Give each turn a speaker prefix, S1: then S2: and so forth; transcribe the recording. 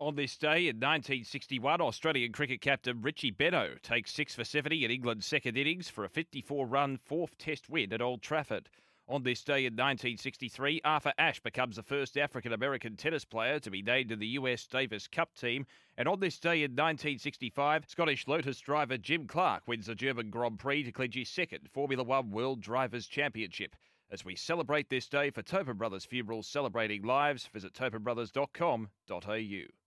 S1: On this day in 1961, Australian cricket captain Richie Benaud takes 6 for 70 in England's second innings for a 54 run fourth Test win at Old Trafford. On this day in 1963, Arthur Ashe becomes the first African American tennis player to be named in the US Davis Cup team. And on this day in 1965, Scottish Lotus driver Jim Clark wins the German Grand Prix to clinch his second Formula One World Drivers' Championship. As we celebrate this day for Tobin Brothers Funerals Celebrating Lives, visit tobinbrothers.com.au.